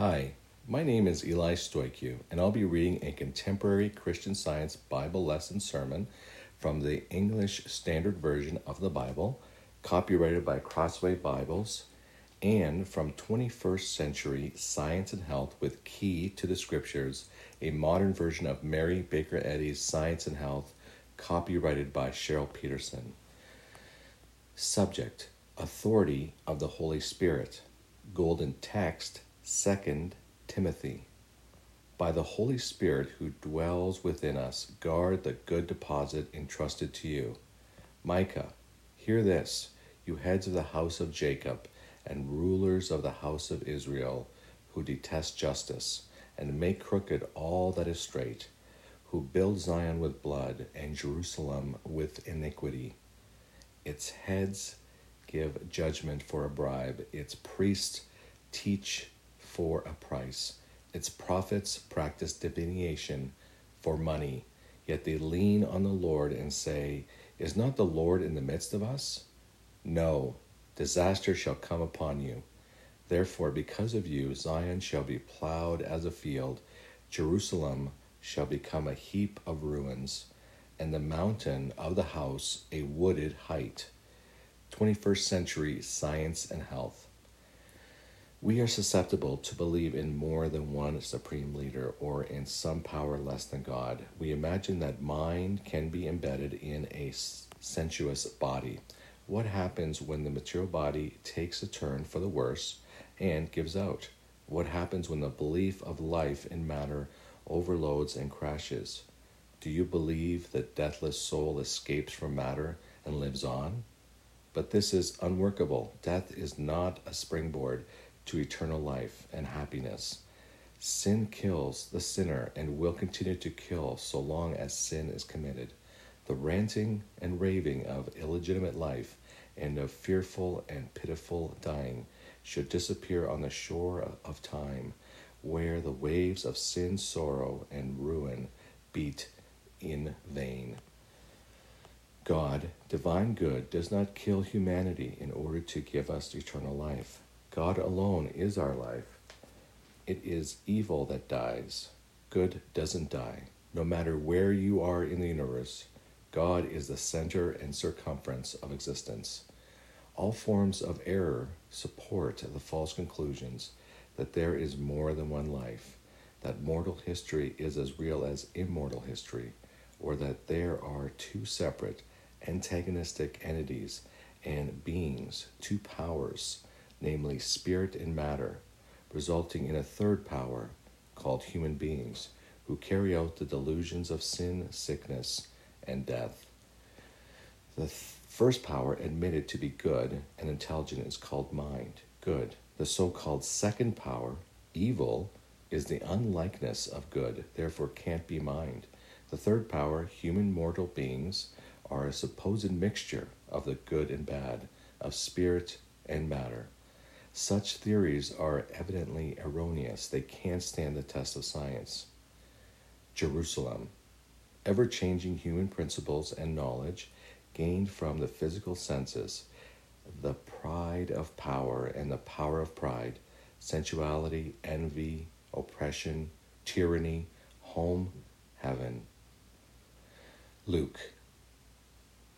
Hi, my name is Eli Stoicu, and I'll be reading a contemporary Christian Science Bible lesson sermon from the English Standard Version of the Bible, copyrighted by Crossway Bibles, and from 21st Century Science and Health with Key to the Scriptures, a modern version of Mary Baker Eddy's Science and Health, copyrighted by Cheryl Petersen. Subject Authority of the Holy Spirit. Golden Text 2 Timothy. By the Holy Spirit who dwells within us, guard the good deposit entrusted to you. Micah, hear this, you heads of the house of Jacob and rulers of the house of Israel, who detest justice and make crooked all that is straight, who build Zion with blood and Jerusalem with iniquity. Its heads give judgment for a bribe, its priests teach for a price. Its prophets practice divination for money, yet they lean on the Lord and say, Is not the Lord in the midst of us? No, disaster shall come upon you. Therefore, because of you, Zion shall be plowed as a field, Jerusalem shall become a heap of ruins, and the mountain of the house a wooded height. 21st Century Science and Health. We are susceptible to believe in more than one supreme leader or in some power less than God. We imagine that mind can be embedded in a sensuous body. What happens when the material body takes a turn for the worse and gives out? What happens when the belief of life in matter overloads and crashes? Do you believe that deathless soul escapes from matter and lives on? But this is unworkable. Death is not a springboard to eternal life and happiness. Sin kills the sinner and will continue to kill so long as sin is committed. The ranting and raving of illegitimate life and of fearful and pitiful dying should disappear on the shore of time, where the waves of sin, sorrow, and ruin beat in vain. God, divine good, does not kill humanity in order to give us eternal life. God alone is our life. It is evil that dies. Good doesn't die. No matter where you are in the universe, God is the center and circumference of existence. All forms of error support the false conclusions that there is more than one life, that mortal history is as real as immortal history, or that there are two separate, antagonistic entities and beings, two powers namely spirit and matter, resulting in a third power called human beings, who carry out the delusions of sin, sickness, and death. The th- first power, admitted to be good and intelligent, is called mind, good. The so called second power, evil, is the unlikeness of good, therefore can't be mind. The third power, human mortal beings, are a supposed mixture of the good and bad, of spirit and matter. Such theories are evidently erroneous. They can't stand the test of science. Jerusalem. Ever changing human principles and knowledge gained from the physical senses, the pride of power and the power of pride, sensuality, envy, oppression, tyranny, home, heaven. Luke.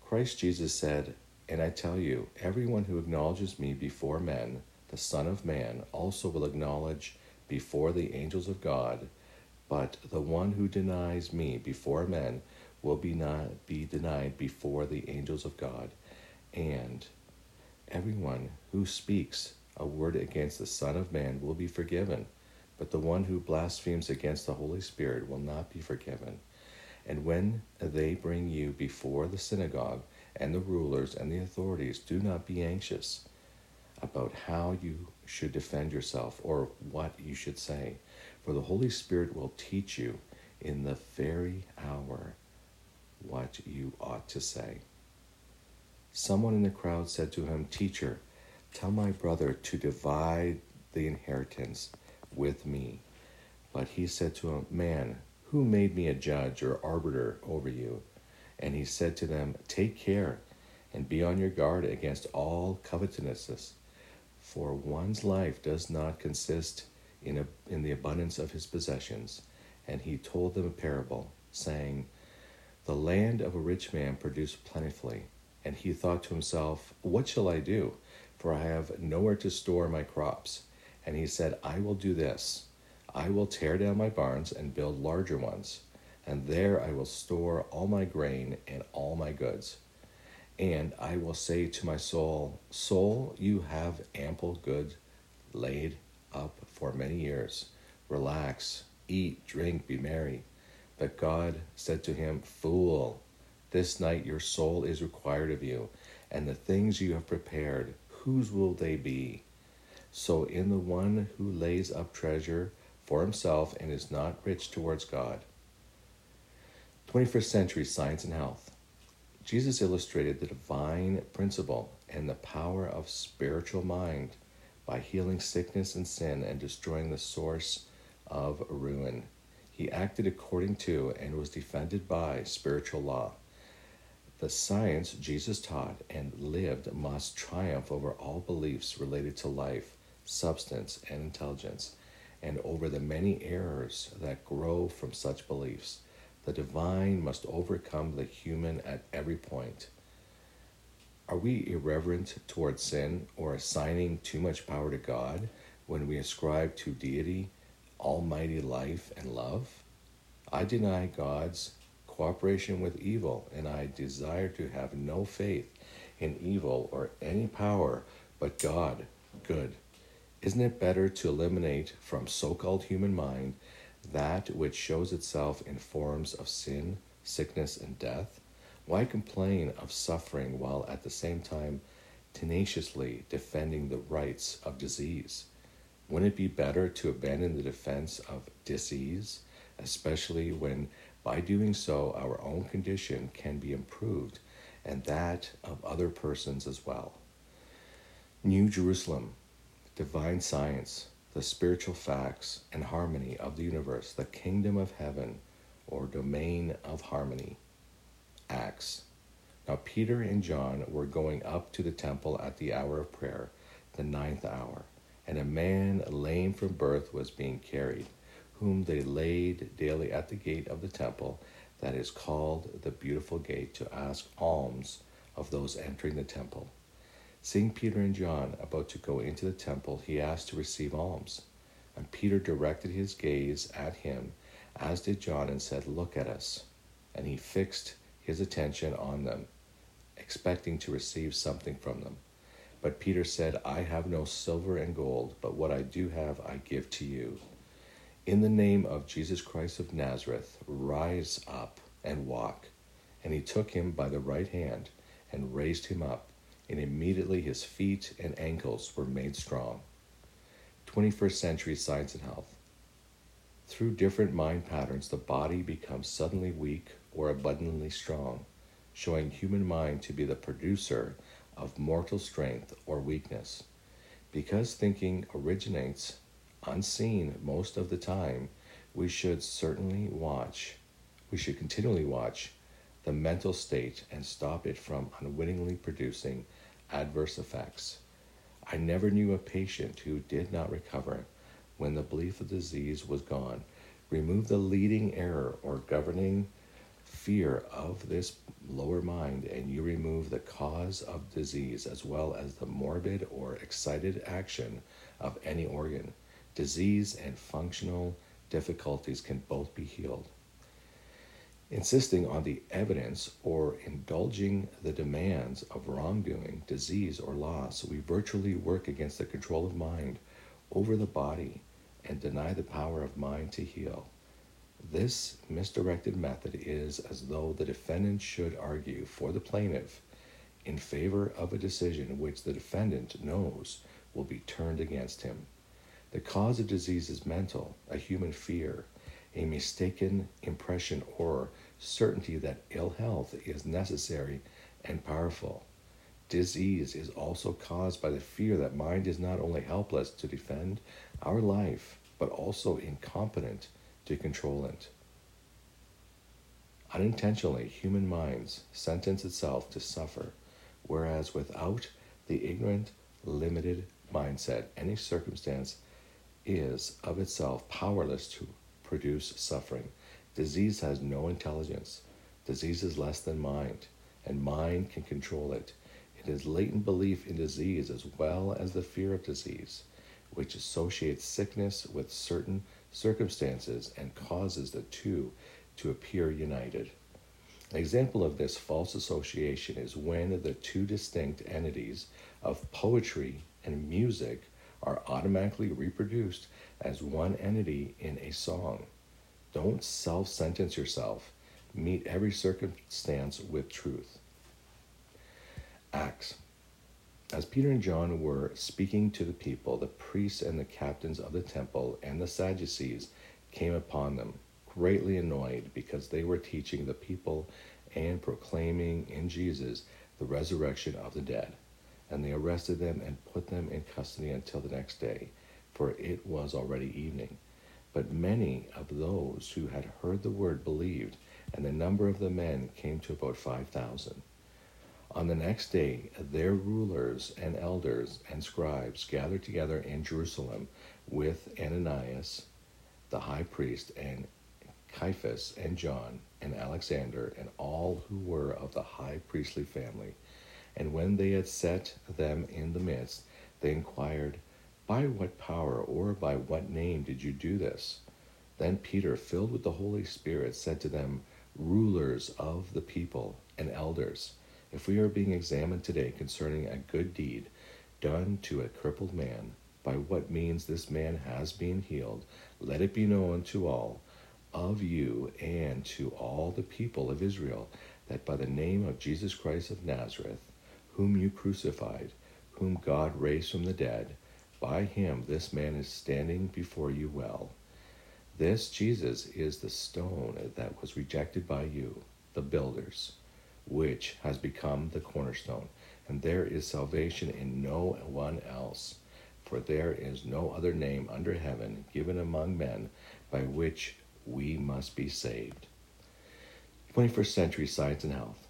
Christ Jesus said, And I tell you, everyone who acknowledges me before men, the Son of Man also will acknowledge before the angels of God, but the one who denies me before men will be not be denied before the angels of God, and everyone who speaks a word against the Son of Man will be forgiven, but the one who blasphemes against the Holy Spirit will not be forgiven. And when they bring you before the synagogue and the rulers and the authorities, do not be anxious about how you should defend yourself or what you should say. For the Holy Spirit will teach you in the very hour what you ought to say. Someone in the crowd said to him, Teacher, tell my brother to divide the inheritance with me. But he said to him, Man, who made me a judge or arbiter over you? And he said to them, Take care and be on your guard against all covetousness for one's life does not consist in, a, in the abundance of his possessions. And he told them a parable, saying, The land of a rich man produced plentifully. And he thought to himself, What shall I do? For I have nowhere to store my crops. And he said, I will do this I will tear down my barns and build larger ones, and there I will store all my grain and all my goods. And I will say to my soul, Soul, you have ample good laid up for many years. Relax, eat, drink, be merry. But God said to him, Fool, this night your soul is required of you, and the things you have prepared, whose will they be? So in the one who lays up treasure for himself and is not rich towards God. 21st century science and health. Jesus illustrated the divine principle and the power of spiritual mind by healing sickness and sin and destroying the source of ruin. He acted according to and was defended by spiritual law. The science Jesus taught and lived must triumph over all beliefs related to life, substance, and intelligence and over the many errors that grow from such beliefs. The divine must overcome the human at every point. Are we irreverent towards sin or assigning too much power to God when we ascribe to deity almighty life and love? I deny God's cooperation with evil, and I desire to have no faith in evil or any power but God, good. Isn't it better to eliminate from so called human mind that which shows itself in forms of sin, sickness, and death? Why complain of suffering while at the same time tenaciously defending the rights of disease? Wouldn't it be better to abandon the defense of disease, especially when by doing so our own condition can be improved and that of other persons as well? New Jerusalem, divine science, the spiritual facts and harmony of the universe, the kingdom of heaven or domain of harmony. Acts. Now Peter and John were going up to the temple at the hour of prayer, the ninth hour, and a man lame from birth was being carried, whom they laid daily at the gate of the temple that is called the Beautiful Gate to ask alms of those entering the temple. Seeing Peter and John about to go into the temple, he asked to receive alms. And Peter directed his gaze at him, as did John, and said, Look at us. And he fixed his attention on them, expecting to receive something from them. But Peter said, I have no silver and gold, but what I do have I give to you. In the name of Jesus Christ of Nazareth, rise up and walk. And he took him by the right hand and raised him up and immediately his feet and ankles were made strong. 21st century science and health. Through different mind patterns, the body becomes suddenly weak or abundantly strong, showing human mind to be the producer of mortal strength or weakness. Because thinking originates unseen most of the time, we should certainly watch, we should continually watch the mental state and stop it from unwittingly producing adverse effects. I never knew a patient who did not recover when the belief of disease was gone. Remove the leading error or governing fear of this lower mind, and you remove the cause of disease as well as the morbid or excited action of any organ. Disease and functional difficulties can both be healed insisting on the evidence or indulging the demands of wrongdoing, disease, or loss, we virtually work against the control of mind over the body and deny the power of mind to heal. This misdirected method is as though the defendant should argue for the plaintiff in favor of a decision which the defendant knows will be turned against him. The cause of disease is mental, a human fear, a mistaken impression or certainty that ill health is necessary and powerful. Disease is also caused by the fear that mind is not only helpless to defend our life, but also incompetent to control it. Unintentionally, human minds sentence itself to suffer, whereas without the ignorant, limited mindset, any circumstance is of itself powerless to produce suffering. Disease has no intelligence. Disease is less than mind, and mind can control it. It is latent belief in disease as well as the fear of disease, which associates sickness with certain circumstances and causes the two to appear united. An example of this false association is when the two distinct entities of poetry and music are automatically reproduced as one entity in a song. Don't self sentence yourself. Meet every circumstance with truth. Acts. As Peter and John were speaking to the people, the priests and the captains of the temple and the Sadducees came upon them, greatly annoyed because they were teaching the people and proclaiming in Jesus the resurrection of the dead. And they arrested them and put them in custody until the next day, for it was already evening. But many of those who had heard the word believed, and the number of the men came to about five thousand. On the next day, their rulers and elders and scribes gathered together in Jerusalem with Ananias, the high priest, and Caiaphas, and John, and Alexander, and all who were of the high priestly family. And when they had set them in the midst, they inquired, By what power or by what name did you do this? Then Peter, filled with the Holy Spirit, said to them, Rulers of the people and elders, if we are being examined today concerning a good deed done to a crippled man, by what means this man has been healed, let it be known to all of you and to all the people of Israel that by the name of Jesus Christ of Nazareth, whom you crucified, whom God raised from the dead, by him this man is standing before you well. This Jesus is the stone that was rejected by you, the builders, which has become the cornerstone. And there is salvation in no one else, for there is no other name under heaven given among men by which we must be saved. 21st century science and health.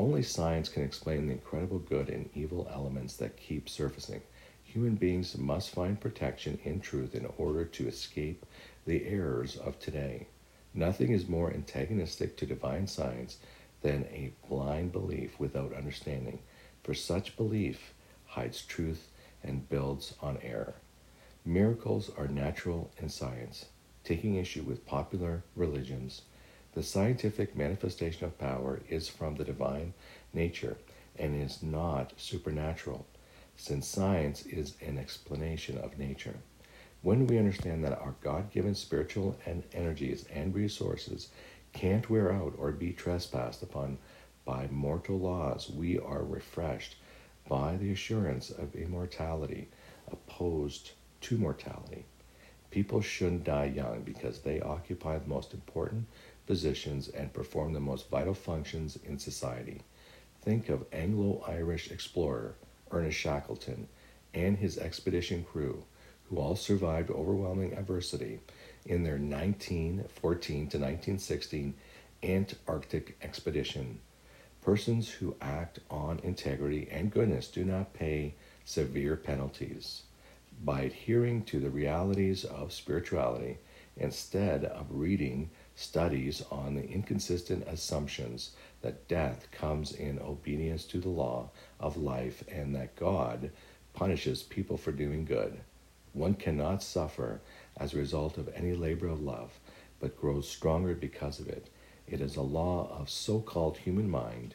Only science can explain the incredible good and evil elements that keep surfacing. Human beings must find protection in truth in order to escape the errors of today. Nothing is more antagonistic to divine science than a blind belief without understanding, for such belief hides truth and builds on error. Miracles are natural in science taking issue with popular religions. The scientific manifestation of power is from the divine nature and is not supernatural, since science is an explanation of nature. When we understand that our God given spiritual and energies and resources can't wear out or be trespassed upon by mortal laws, we are refreshed by the assurance of immortality opposed to mortality. People shouldn't die young because they occupy the most important positions and perform the most vital functions in society. Think of Anglo Irish explorer Ernest Shackleton and his expedition crew, who all survived overwhelming adversity in their 1914 to 1916 Antarctic expedition. Persons who act on integrity and goodness do not pay severe penalties by adhering to the realities of spirituality instead of reading studies on the inconsistent assumptions that death comes in obedience to the law of life and that God punishes people for doing good. One cannot suffer as a result of any labor of love, but grows stronger because of it. It is a law of so called human mind,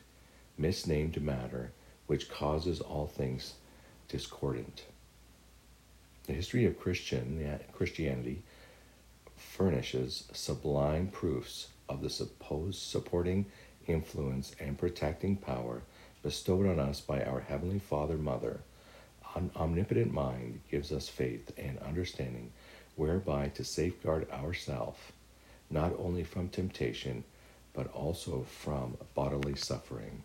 misnamed matter, which causes all things discordant. The history of Christian, Christianity furnishes sublime proofs of the supposed supporting influence and protecting power bestowed on us by our Heavenly Father Mother. An omnipotent mind gives us faith and understanding whereby to safeguard ourselves not only from temptation but also from bodily suffering.